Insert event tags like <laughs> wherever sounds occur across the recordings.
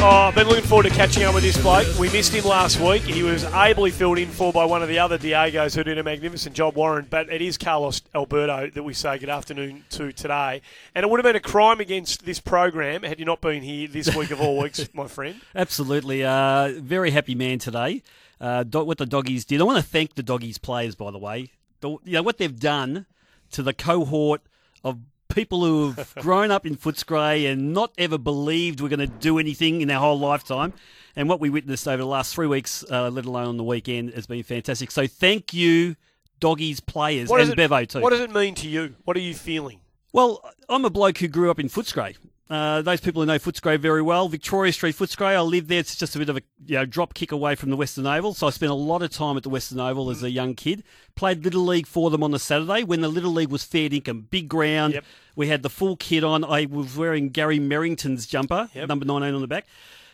Oh, I've been looking forward to catching up with this bloke. We missed him last week. He was ably filled in for by one of the other Diegos who did a magnificent job, Warren. But it is Carlos Alberto that we say good afternoon to today. And it would have been a crime against this program had you not been here this week of all <laughs> weeks, my friend. Absolutely. Uh, very happy man today. Uh, what the doggies did. I want to thank the doggies players, by the way. The, you know what they've done to the cohort of people who have <laughs> grown up in Footscray and not ever believed we're going to do anything in our whole lifetime. And what we witnessed over the last three weeks, uh, let alone on the weekend, has been fantastic. So thank you, doggies players, What and it- Bevo too. What does it mean to you? What are you feeling? Well, I'm a bloke who grew up in Footscray. Uh, those people who know Footscray very well, Victoria Street, Footscray. I lived there. It's just a bit of a you know, drop kick away from the Western Oval. So I spent a lot of time at the Western Oval as a young kid. Played Little League for them on the Saturday when the Little League was fair dinkum, big ground. Yep. We had the full kit on. I was wearing Gary Merrington's jumper, Yep. number 19 on the back.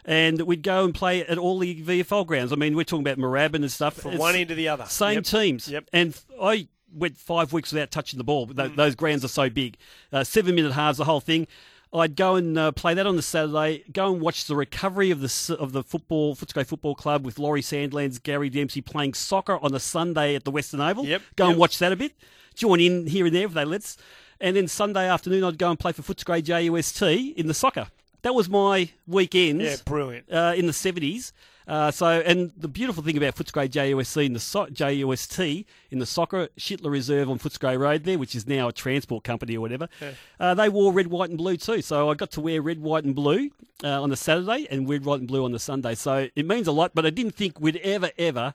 And we'd go and play at all the VFL grounds. I mean, we're talking about Moorabbin and stuff. From It's- one end to the other. same Yep. teams. Yep. And I went five weeks without touching the ball. Th- Mm. Those grounds are so big. Uh, seven minute halves, the whole thing. I'd go and uh, play that on the Saturday. Go and watch the recovery of the of the football Footscray Football Club with Laurie Sandilands, Gary Dempsey playing soccer on a Sunday at the Western Oval. Yep, Go yep. and watch that a bit. Join in here and there if they let's. And then Sunday afternoon, I'd go and play for Footscray JUST in the soccer. That was my weekends Yeah, brilliant. uh, in the seventies. Uh, so, and the beautiful thing about Footscray JUSC in the so- JUST in the soccer Schintler Reserve on Footscray Road there, which is now a transport company or whatever, uh, they wore red, white, and blue too. So I got to wear red, white, and blue uh, on the Saturday and red, white, and blue on the Sunday. So it means a lot. But I didn't think we'd ever, ever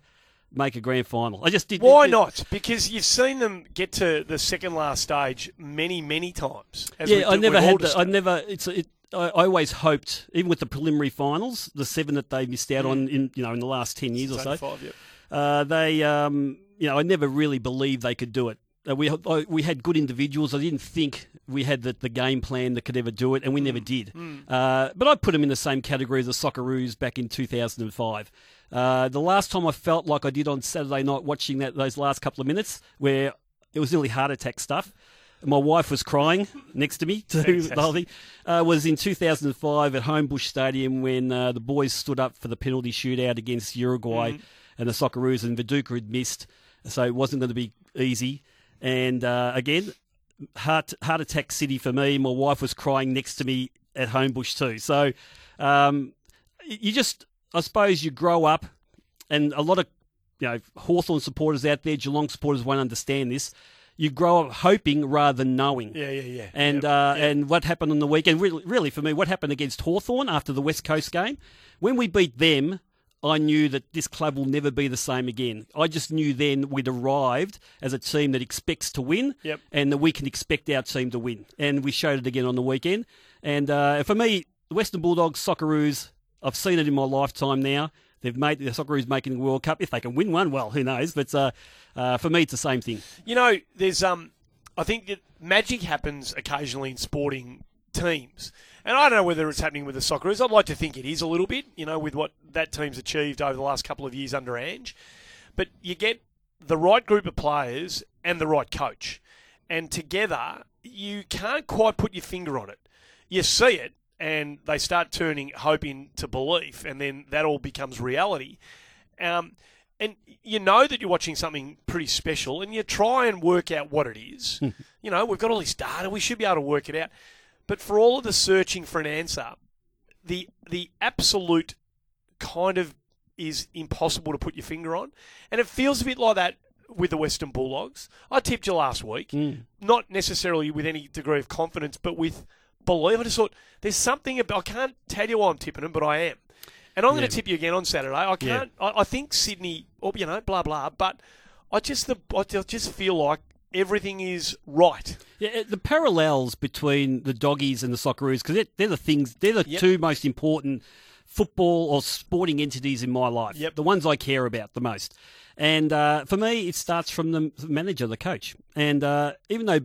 make a grand final. I just did. Why it- not? Because you've seen them get to the second last stage many, many times. as Yeah, I never had. The, I never. It's. It, I, I always hoped, even with the preliminary finals, the seven that they missed out on in you know in the last ten years or so. 85, yep. Uh, they, um, you know, I never really believed they could do it. Uh, we I, we had good individuals. I didn't think we had the, the game plan that could ever do it, and we never did. Uh, but I put them in the same category as the Socceroos back in 2005. Uh, the last time I felt like I did on Saturday night watching that those last couple of minutes, where it was nearly heart attack stuff. My wife was crying next to me to the whole thing. Uh, was in 2005 at Homebush Stadium when uh, the boys stood up for the penalty shootout against Uruguay and the Socceroos, and Viduka had missed, so it wasn't going to be easy. And uh, again, heart heart attack city for me. My wife was crying next to me at Homebush too. So um, you just, I suppose, you grow up, and a lot of you know Hawthorn supporters out there, Geelong supporters won't understand this. You grow up hoping rather than knowing. Yeah, yeah, yeah. And Yep, uh, yep. and what happened on the weekend? Really, really, for me, what happened against Hawthorn after the West Coast game? When we beat them, I knew that this club will never be the same again. I just knew then we'd arrived as a team that expects to win, Yep. and that we can expect our team to win. And we showed it again on the weekend. And uh, for me, the Western Bulldogs, Socceroos, I've seen it in my lifetime now. They've made the Socceroos making the World Cup. If they can win one, well, who knows? But uh, uh, for me, it's the same thing. You know, there's um, I think that magic happens occasionally in sporting teams, and I don't know whether it's happening with the Socceroos. I'd like to think it is a little bit, you know, with what that team's achieved over the last couple of years under Ange. But you get the right group of players and the right coach, and together you can't quite put your finger on it. You see it, and they start turning hope into belief, and then that all becomes reality. Um, and you know that you're watching something pretty special, and you try and work out what it is. <laughs> you know, we've got all this data; we should be able to work it out. But for all of the searching for an answer, the the absolute kind of is impossible to put your finger on, and it feels a bit like that with the Western Bulldogs. I tipped you last week, not necessarily with any degree of confidence, but with belief. I just thought there's something about. I can't tell you why I'm tipping them, but I am. And I'm going to tip you again on Saturday. I can't. I, I think Sydney, or you know, blah blah. But I just the I just feel like everything is right. Yeah, the parallels between the doggies and the Socceroos because they're, they're the things they're the Yep. two most important football or sporting entities in my life. Yep. the ones I care about the most. And uh, for me, it starts from the manager, the coach. And uh, even though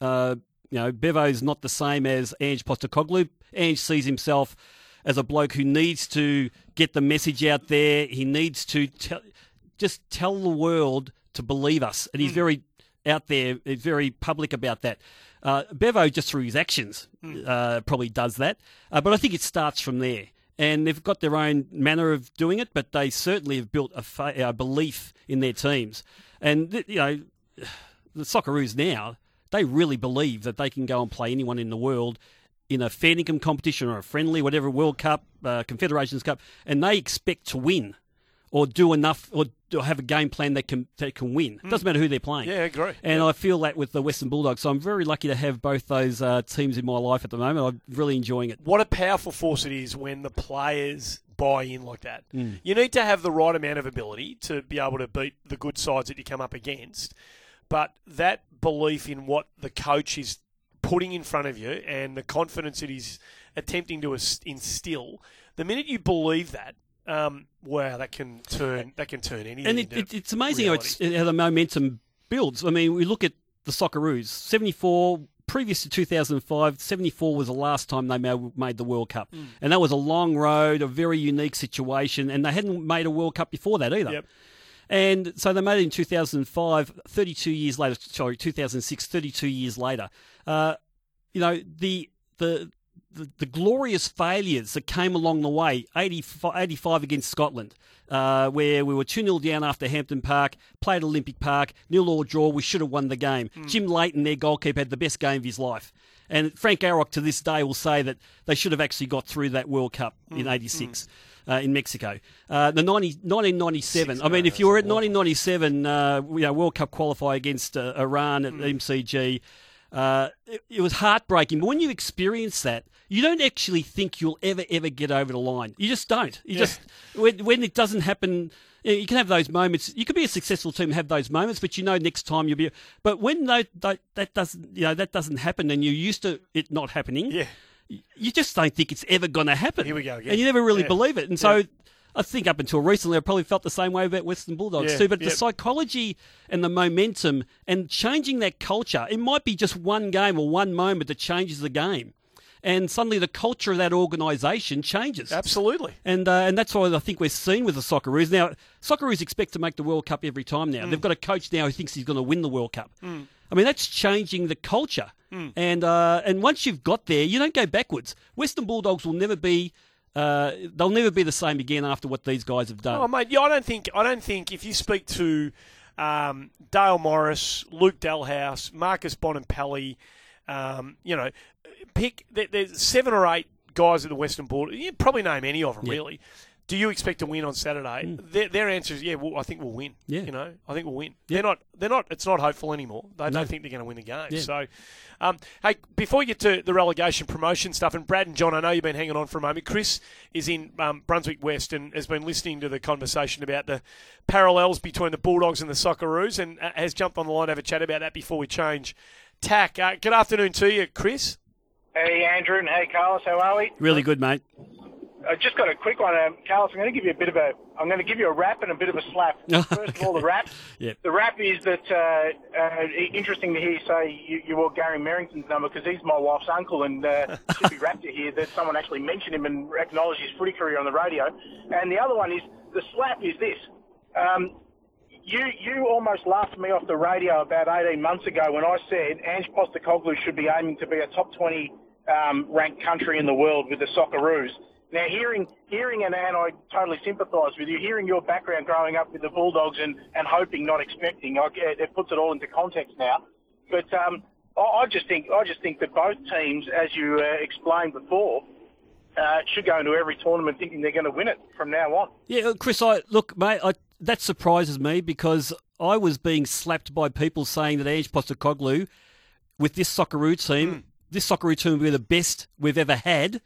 uh, you know Bevo's not the same as Ange Postecoglou, Ange sees himself as a bloke who needs to get the message out there. He needs to tell, just tell the world to believe us, and he's very out there, he's very public about that. Uh, Bevo, just through his actions, uh, probably does that. Uh, but I think it starts from there. and they've got their own manner of doing it, but they certainly have built a, fa- a belief in their teams. And th- you know, <sighs> the Socceroos now they really believe that they can go and play anyone in the world in a fair income competition or a friendly, whatever World Cup, uh, Confederations Cup, and they expect to win or do enough or, or have a game plan that can that can win. It doesn't matter who they're playing. Yeah, I agree. And Yeah. I feel that with the Western Bulldogs, so I'm very lucky to have both those uh, teams in my life at the moment. I'm really enjoying it. what a powerful force it is when the players buy in like that. Mm. You need to have the right amount of ability to be able to beat the good sides that you come up against. But that belief in what the coach is putting in front of you and the confidence that he's attempting to instill, the minute you believe that, um, wow, that can turn that can turn anything. And it, it, it's amazing how, it's, how the momentum builds. I mean, we look at the Socceroos, 74, previous to 2005, 74 was the last time they made the World Cup. Mm. And that was a long road, a very unique situation, and they hadn't made a World Cup before that either. Yep. And so they made it in 2005, 32 years later, sorry, 2006, 32 years later. Uh, you know, the, the, the, the glorious failures that came along the way 85, 85 against Scotland, uh, where we were 2 0 down after Hampden Park, played Olympic Park, nil all draw, we should have won the game. Jim Leighton, their goalkeeper, had the best game of his life. And Frank Arok to this day will say that they should have actually got through that World Cup in '86 uh, in Mexico. Uh, the 90, 1997. I mean, if you were at 1997, uh, you know, World Cup qualify against uh, Iran at MCG. Uh, it, it was heartbreaking, but when you experience that, you don't actually think you'll ever, ever get over the line. You just don't. You just when, when it doesn't happen, you can have those moments. You can be a successful team and have those moments, but you know next time you'll be. But when that that, that doesn't, you know, that doesn't happen, and you're used to it not happening, Yeah. you just don't think it's ever going to happen. Here we go again. And you never really Yeah. believe it. And so Yeah. I think up until recently, I probably felt the same way about Western Bulldogs Yeah, too. But the psychology and the momentum and changing that culture, it might be just one game or one moment that changes the game. And suddenly the culture of that organisation changes. Absolutely. And uh, and that's what I think we're seeing with the Socceroos. Now, Socceroos expect to make the World Cup every time now. They've got a coach now who thinks he's going to win the World Cup. I mean, that's changing the culture. And uh, and once you've got there, you don't go backwards. Western Bulldogs will never be. Uh, they'll never be the same again after what these guys have done. Oh, mate, yeah, I don't think I don't think if you speak to um, Dale Morris, Luke Dahlhaus, Marcus Bontempelli, um, you know, pick there, there's seven or eight guys at the Western Border. You probably name any of them really. Do you expect to win on Saturday? Their, their answer is yeah. Well, I think we'll win. Mm. Yeah. you know, I think we'll win. They're not. They're not. It's not hopeful anymore. They No. don't think they're going to win the game. Yeah. So, um, hey, before we get to the relegation promotion stuff, and Brad and John, I know you've been hanging on for a moment. Chris is in um, Brunswick West and has been listening to the conversation about the parallels between the Bulldogs and the Socceroos, and uh, has jumped on the line to have a chat about that before we change tack. Uh, good afternoon to you, Chris. Hey, Andrew, and hey, Carlos, how are we? Really good, mate. I just got a quick one, um, Carlos. I'm going to give you a bit of a, I'm going to give you a rap and a bit of a slap. <laughs> First of all, the rap. Yep. The rap is that uh, uh, interesting to hear you say you, you wore Gary Merrington's number because he's my wife's uncle, and uh, it <laughs> should be rap to hear that someone actually mentioned him and acknowledged his footy career on the radio. And the other one is the slap is this. Um, you you almost laughed me off the radio about 18 months ago when I said Ange Postecoglou should be aiming to be a top 20 um, ranked country in the world with the Socceroos. Now, hearing hearing and, and I totally sympathise with you. Hearing your background growing up with the Bulldogs and, and hoping, not expecting, I, it it puts it all into context now. But um, I, I just think I just think that both teams, as you uh, explained before, uh, should go into every tournament thinking they're going to win it from now on. Yeah, Chris, I look, mate, I, that surprises me because I was being slapped by people saying that Ange Postecoglou, with this Socceroo team, this Socceroo team will be the best we've ever had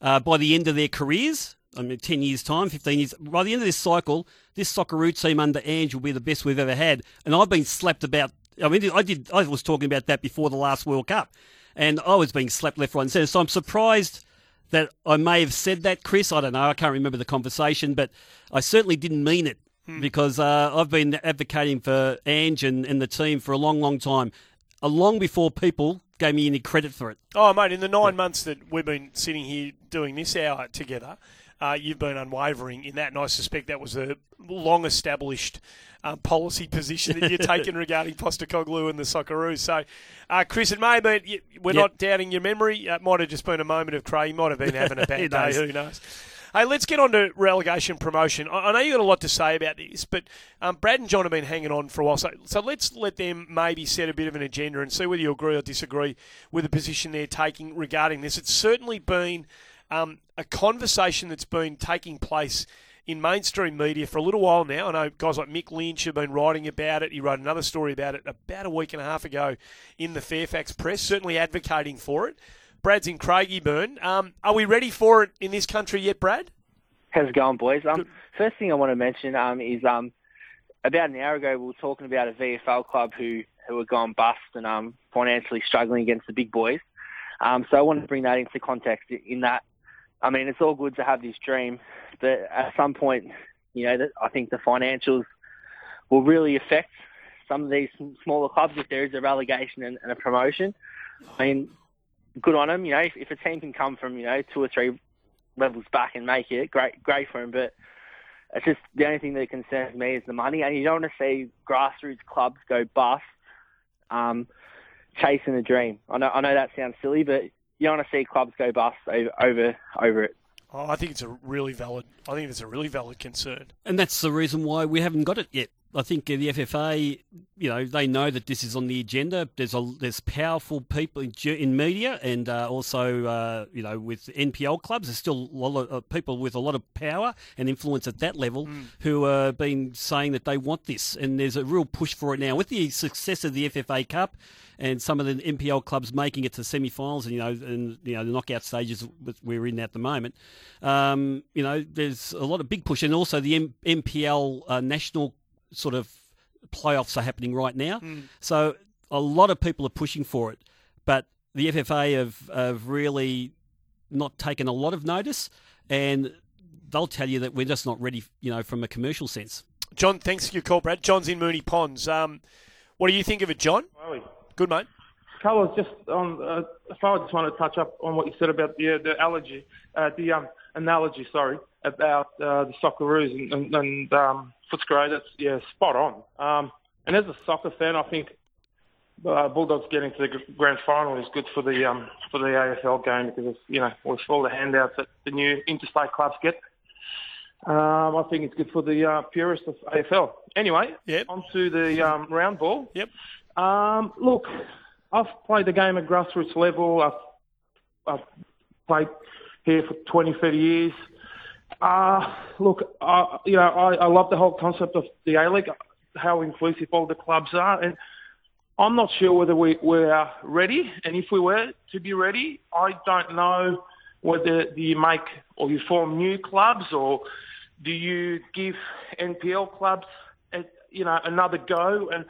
uh, by the end of their careers. I mean, 10 years' time, 15 years. By the end of this cycle, this Socceroo team under Ange will be the best we've ever had. And I've been slapped about, I mean, I did, I was talking about that before the last World Cup. And I was being slapped left, right, and centre. So I'm surprised that I may have said that, Chris. I don't know. I can't remember the conversation, but I certainly didn't mean it because uh, I've been advocating for Ange and, and the team for a long, long time, long before people gave me any credit for it. Oh, mate, in the nine months that we've been sitting here doing this hour together, uh, you've been unwavering in that, and I suspect that was a long established um, policy position that you're <laughs> taking regarding Postecoglou and the Socceroos. So, uh, Chris, it may been, we're Yep. not doubting your memory. Uh, It might have just been a moment of cray. You might have been having a <laughs> bad day. knows? Who knows? Hey, let's get on to relegation promotion. I, I know you got a lot to say about this, but um, Brad and John have been hanging on for a while, so, so let's let them maybe set a bit of an agenda and see whether you agree or disagree with the position they're taking regarding this. It's certainly been um, a conversation that's been taking place in mainstream media for a little while now. I know guys like Mick Lynch have been writing about it. He wrote another story about it about a week and a half ago in the Fairfax Press, certainly advocating for it. Brad's in Craigieburn. Um, are we ready for it in this country yet, Brad? How's it going, boys? Um, first thing I want to mention um, is um, about an hour ago we were talking about a VFL club who who are gone bust and um, financially struggling against the big boys. Um, so I want to bring that into context. In that, I mean, it's all good to have this dream, but at some point, you know, that I think the financials will really affect some of these smaller clubs if there is a relegation and, and a promotion. I mean, good on them. You know, if, if a team can come from you know two or three levels back and make it, great, great for them. But it's just the only thing that concerns me is the money, and you don't want to see grassroots clubs go bust, um, chasing a dream. I know, I know that sounds silly, but you don't want to see clubs go bust over over, over it. Oh, I think it's a really valid. I think it's a really valid concern, and that's the reason why we haven't got it yet. I think the FFA, you know, they know that this is on the agenda. There's a there's powerful people in, in media and uh, also, uh, you know, with NPL clubs. There's still a lot of uh, people with a lot of power and influence at that level mm. who have been saying that they want this, and there's a real push for it now with the success of the FFA Cup and some of the NPL clubs making it to semi-finals and you know and you know the knockout stages we're in at the moment. Um, you know, there's a lot of big push, and also the M- NPL uh, national sort of playoffs are happening right now. Mm. So a lot of people are pushing for it, but the FFA have, have really not taken a lot of notice, and they'll tell you that we're just not ready, you know, from a commercial sense. John, thanks for your call, Brad. John's in Moonee Ponds. Um, what do you think of it, John? Good, mate. Carlos, just on, uh, I just want to touch up on what you said about the uh, the allergy, uh, the um, analogy, sorry, about uh, the Socceroos and, and, and um, Footscray. That's yeah, spot on. Um, and as a soccer fan, I think uh, Bulldogs getting to the grand final is good for the um, for the AFL game because you know with all the handouts that the new interstate clubs get. Um, I think it's good for the uh, purists of AFL. Anyway, yep. on to the um, round ball. Yep. Um, look, I've played the game at grassroots level. I've, I've played here for 20, 30 years. Uh, look, uh, you know, I, I love the whole concept of the A-League, how inclusive all the clubs are. And I'm not sure whether we, we are ready. And if we were to be ready, I don't know whether do you make or you form new clubs or do you give NPL clubs, a, you know, another go? And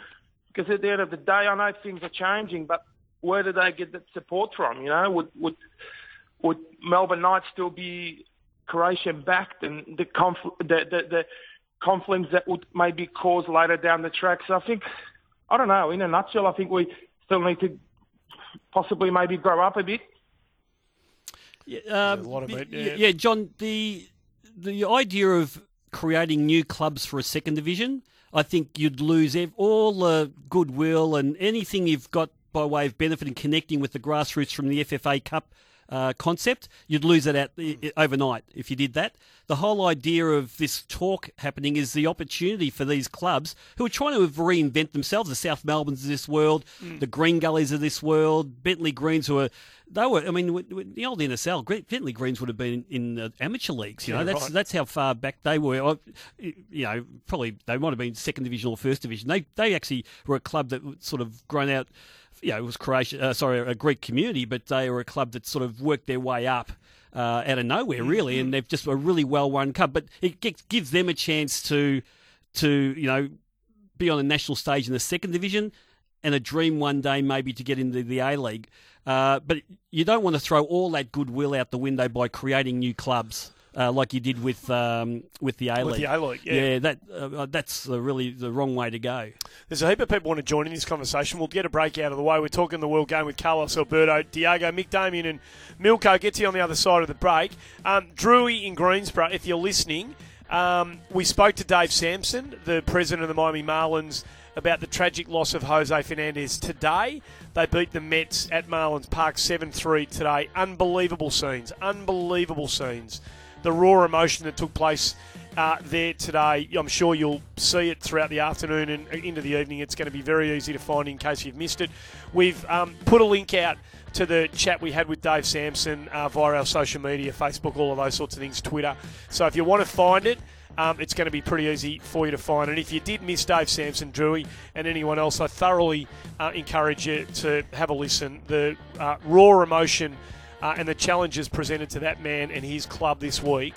because at the end of the day, I know things are changing, but where do they get that support from? You know, would would would Melbourne Knights still be Croatian backed and the, conf- the, the, the conflicts that would maybe cause later down the track. So I think, I don't know, in a nutshell, I think we still need to possibly maybe grow up a bit. Yeah, um, a bit, yeah. yeah, John, the the idea of creating new clubs for a second division, I think you'd lose all the goodwill and anything you've got by way of benefit and connecting with the grassroots from the FFA Cup uh, concept, you'd lose it at overnight if you did that. The whole idea of this talk happening is the opportunity for these clubs who are trying to reinvent themselves, the South Melbournes of this world, mm. the Green Gullies of this world, Bentleigh Greens, who are they were. I mean, the old NSL, Bentleigh Greens would have been in the amateur leagues. You know, yeah, that's right. that's how far back they were. You know, probably they might have been second division or first division. They they actually were a club that sort of grown out you know, it was Croatia, uh, sorry, a Greek community, but they were a club that sort of worked their way up uh, out of nowhere, really, mm-hmm. and they've just a really well run club. But it gives them a chance to, to you know, be on a national stage in the second division, and a dream one day maybe to get into the A League. Uh, but you don't want to throw all that goodwill out the window by creating new clubs uh, like you did with um, with the A League. With the A League, yeah. yeah that uh, that's really the wrong way to go. There's a heap of people want to join in this conversation. We'll get a break out of the way. We're talking the world game with Carlos Alberto, Diego, Mick Damien, and Milko. Get to you on the other side of the break. Um, Drewy in Greensborough, if you're listening, um, we spoke to Dave Samson, the president of the Miami Marlins about the tragic loss of Jose Fernandez today. They beat the Mets at Marlins Park 7 3 today. Unbelievable scenes. Unbelievable scenes the raw emotion that took place uh, there today. I'm sure you'll see it throughout the afternoon and into the evening. It's going to be very easy to find in case you've missed it. We've um, put a link out to the chat we had with Dave Samson uh, via our social media, Facebook, all of those sorts of things, Twitter. So if you want to find it, um, it's going to be pretty easy for you to find. And if you did miss Dave Samson, Drewy, and anyone else, I thoroughly uh, encourage you to have a listen. The uh, raw emotion uh, and the challenges presented to that man and his club this week.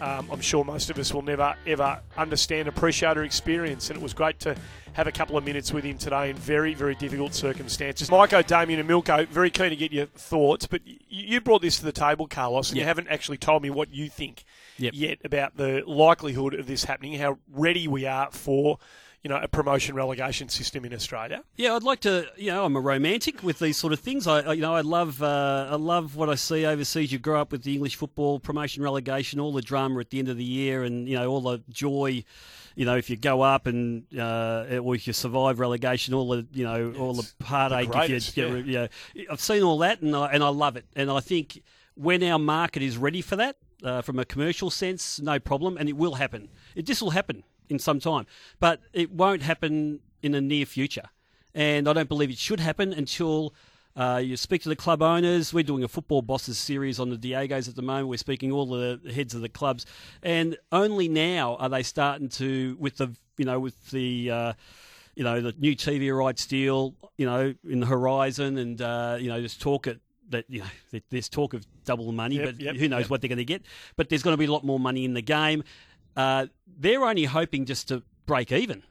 Um, I'm sure most of us will never ever understand, appreciate, or experience. And it was great to have a couple of minutes with him today in very, very difficult circumstances. Maiko, Damien, and Milko, very keen to get your thoughts. But you brought this to the table, Carlos, and yep. you haven't actually told me what you think yep. yet about the likelihood of this happening, how ready we are for you know, a promotion relegation system in Australia. Yeah, I'd like to. You know, I'm a romantic with these sort of things. I, you know, I love, uh, I love what I see overseas. You grow up with the English football promotion relegation, all the drama at the end of the year, and you know, all the joy. You know, if you go up and uh, or if you survive relegation, all the you know, all the heartache. The if you, get, yeah. you know, I've seen all that, and I, and I love it. And I think when our market is ready for that, uh, from a commercial sense, no problem, and it will happen. It just will happen in some time. But it won't happen in the near future. And I don't believe it should happen until uh, you speak to the club owners. We're doing a football bosses series on the Diegos at the moment. We're speaking all the heads of the clubs, and only now are they starting to with the you know with the. Uh, you know the new TV rights deal, you know, in the horizon, and uh, you know, there's talk at that you know there's talk of double money, yep, but yep, who knows yep. what they're going to get. But there's going to be a lot more money in the game. Uh, they're only hoping just to break even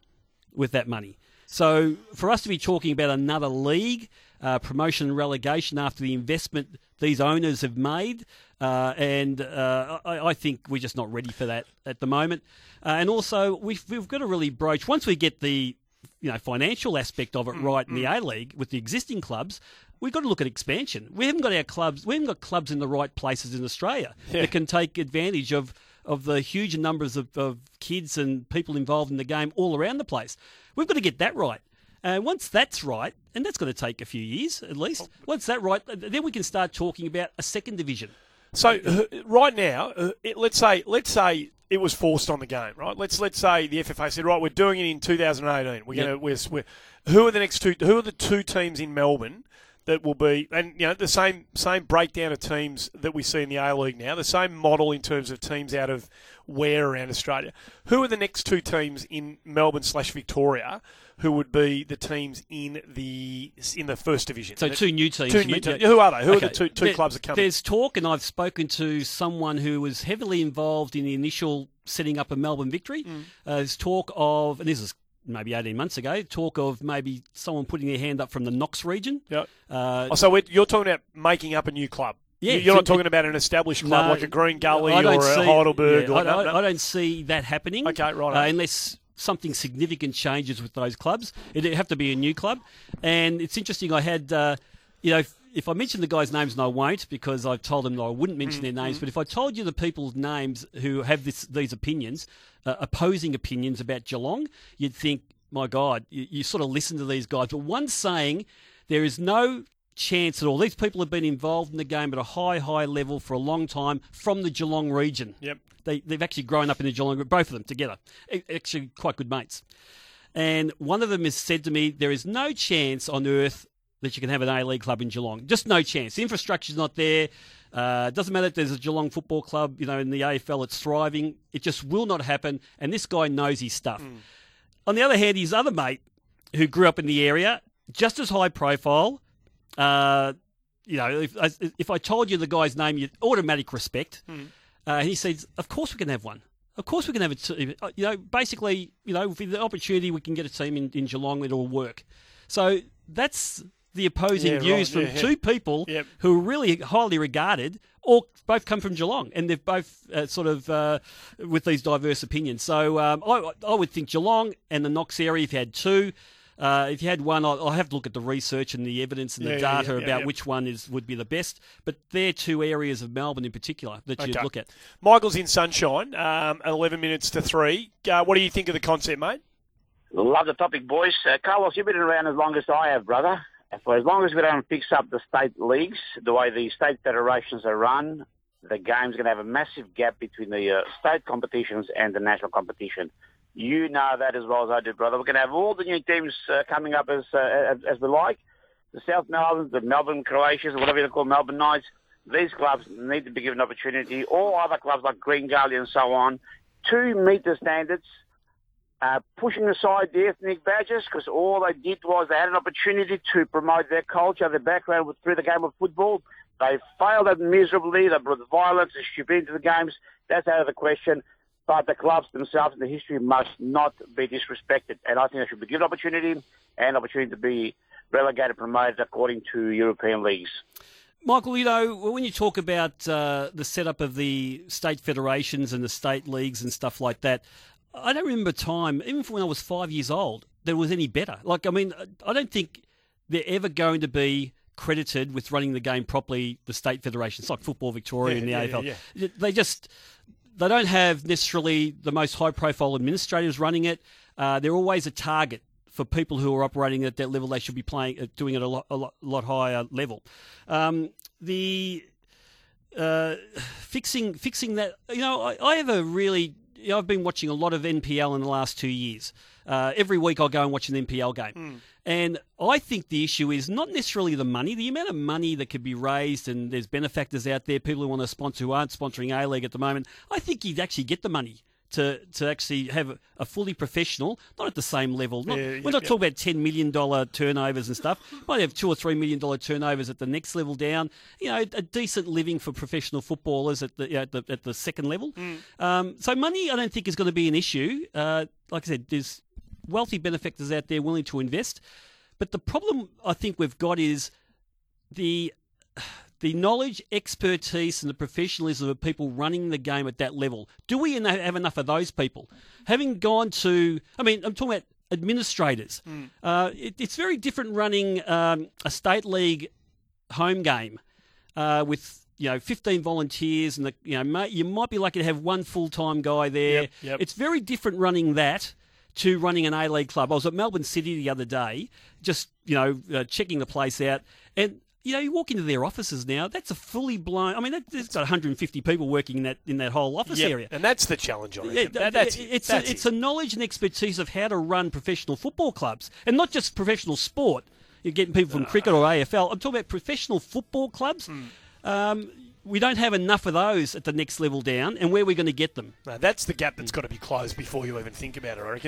with that money. So for us to be talking about another league, uh, promotion and relegation after the investment these owners have made, uh, and uh, I, I, think we're just not ready for that at the moment. Uh, and also, we've, we've got to really broach once we get the you know financial aspect of it mm, right in the mm. A League with the existing clubs. We've got to look at expansion. We haven't got our clubs. We haven't got clubs in the right places in Australia yeah. that can take advantage of of the huge numbers of, of kids and people involved in the game all around the place. We've got to get that right. And once that's right, and that's going to take a few years at least, once that's right, then we can start talking about a second division. So uh, right now, uh, it, let's say let's say it was forced on the game, right? Let's let's say the FFA said, right, we're doing it in 2018. We're yep. going to we're, we're, who are the next two? Who are the two teams in Melbourne that will be, and you know, the same same breakdown of teams that we see in the A League now, the same model in terms of teams out of where around Australia. Who are the next two teams in Melbourne slash Victoria? Who would be the teams in the in the first division? So two new teams. Two new teams. Who are they? Who okay. are the two, two there, clubs that come? There's talk, and I've spoken to someone who was heavily involved in the initial setting up of Melbourne Victory. Mm. Uh, there's talk of, and this is maybe 18 months ago, talk of maybe someone putting their hand up from the Knox region. Yep. Uh, oh, so you're talking about making up a new club? Yeah, you're not talking about an established club no, like a Green Gully or a see, Heidelberg. Yeah, or, I, no, no. I, don't see that happening. Okay, right. Uh, unless something significant changes with those clubs, it'd have to be a new club. And it's interesting. I had, uh, you know, if, I mention the guys' names, and I won't because I've told them that I wouldn't mention mm-hmm. their names. But if I told you the people's names who have this, these opinions, uh, opposing opinions about Geelong, you'd think my God, you, you sort of listen to these guys. But one saying, there is no chance at all. These people have been involved in the game at a high, high level for a long time from the Geelong region. Yep. They, they've actually grown up in the Geelong, group, both of them together. Actually, quite good mates. And one of them has said to me, there is no chance on earth that you can have an A League club in Geelong. Just no chance. The infrastructure's not there. Uh, doesn't matter if there's a Geelong football club, you know, in the AFL, it's thriving. It just will not happen. And this guy knows his stuff. Mm. On the other hand, his other mate, who grew up in the area, just as high profile. Uh, you know, if, if I told you the guy's name, you'd automatic respect. Mm. Uh, and he says, "Of course we can have one. Of course we can have a team. Uh, you know, basically, you know, with the opportunity, we can get a team in, in Geelong. It'll work. So that's the opposing yeah, views right. from yeah, two people yep. who are really highly regarded, or both come from Geelong, and they've both uh, sort of uh, with these diverse opinions. So um, I, I, would think Geelong and the Knox area, if you had two. Uh, if you had one, I'll, I'll, have to look at the research and the evidence and the yeah, data about which one is would be the best. But they're two areas of Melbourne in particular that okay. you'd look at. Michael's in Sunshine, um, 11 minutes to three. Uh, what do you think of the concept, mate? Love the topic, boys. Uh, Carlos, you've been around as long as I have, brother for as long as we don't fix up the state leagues, the way the state federations are run, the game's going to have a massive gap between the uh, state competitions and the national competition. You know that as well as I do, brother. We're going to have all the new teams uh, coming up as, uh, as as we like. The South Melbourne, the Melbourne Croatians, whatever you call Melbourne Knights. These clubs need to be given opportunity. All other clubs like Green Gully and so on to meet the standards uh, pushing aside the ethnic badges because all they did was they had an opportunity to promote their culture, their background through the game of football. They failed at miserably. They brought violence and stupidity to the games. That's out of the question. But the clubs themselves in the history must not be disrespected. And I think they should be given opportunity and opportunity to be relegated, promoted according to European leagues. Michael, you know, when you talk about uh, the setup of the state federations and the state leagues and stuff like that, I don't remember a time, even from when I was five years old, that it was any better. Like, I mean, I don't think they're ever going to be credited with running the game properly. The state federations, like Football Victoria Yeah, and the yeah, AFL, yeah, they just they don't have necessarily the most high-profile administrators running it. Uh, they're always a target for people who are operating at that level. They should be playing, uh, doing it a lot, a lot, lot higher level. Um, the uh, fixing fixing that, you know, I, I have a really you know, I've been watching a lot of NPL in the last two years. Uh, every week I'll go and watch an NPL game. And I think the issue is not necessarily the money, the amount of money that could be raised, and there's benefactors out there, people who want to sponsor who aren't sponsoring A League at the moment. I think you'd actually get the money to, to actually have a fully professional, not at the same level. Not, Yeah, we're not yep. talking about $10 million turnovers and stuff. <laughs> Might have two or $3 million turnovers at the next level down. You know, a decent living for professional footballers at the, you know, at the, at the second level. Um, so money, I don't think, is going to be an issue. Uh, like I said, there's wealthy benefactors out there willing to invest. But the problem I think we've got is the the knowledge, expertise, and the professionalism of people running the game at that level. Do we have enough of those people? Having gone to, I mean, I'm talking about administrators. Uh, it, it's very different running um, a state league home game uh, with you know 15 volunteers, and the, you know you might be lucky to have one full time guy there. Yep, yep. It's very different running that to running an A League club. I was at Melbourne City the other day, just you know uh, checking the place out, and you know you walk into their offices now. That's a fully blown. I mean, that, there's got 150 people working in that in that whole office Yep, area. And that's the challenge, I reckon. Yeah, That- that's it. it's That's a, it's a knowledge and expertise of how to run professional football clubs, and not just professional sport. You're getting people from cricket or AFL. I'm talking about professional football clubs. Hmm. Um, we don't have enough of those at the next level down, and where are we going to get them? No, that's the gap that's got to be closed before you even think about it, I reckon.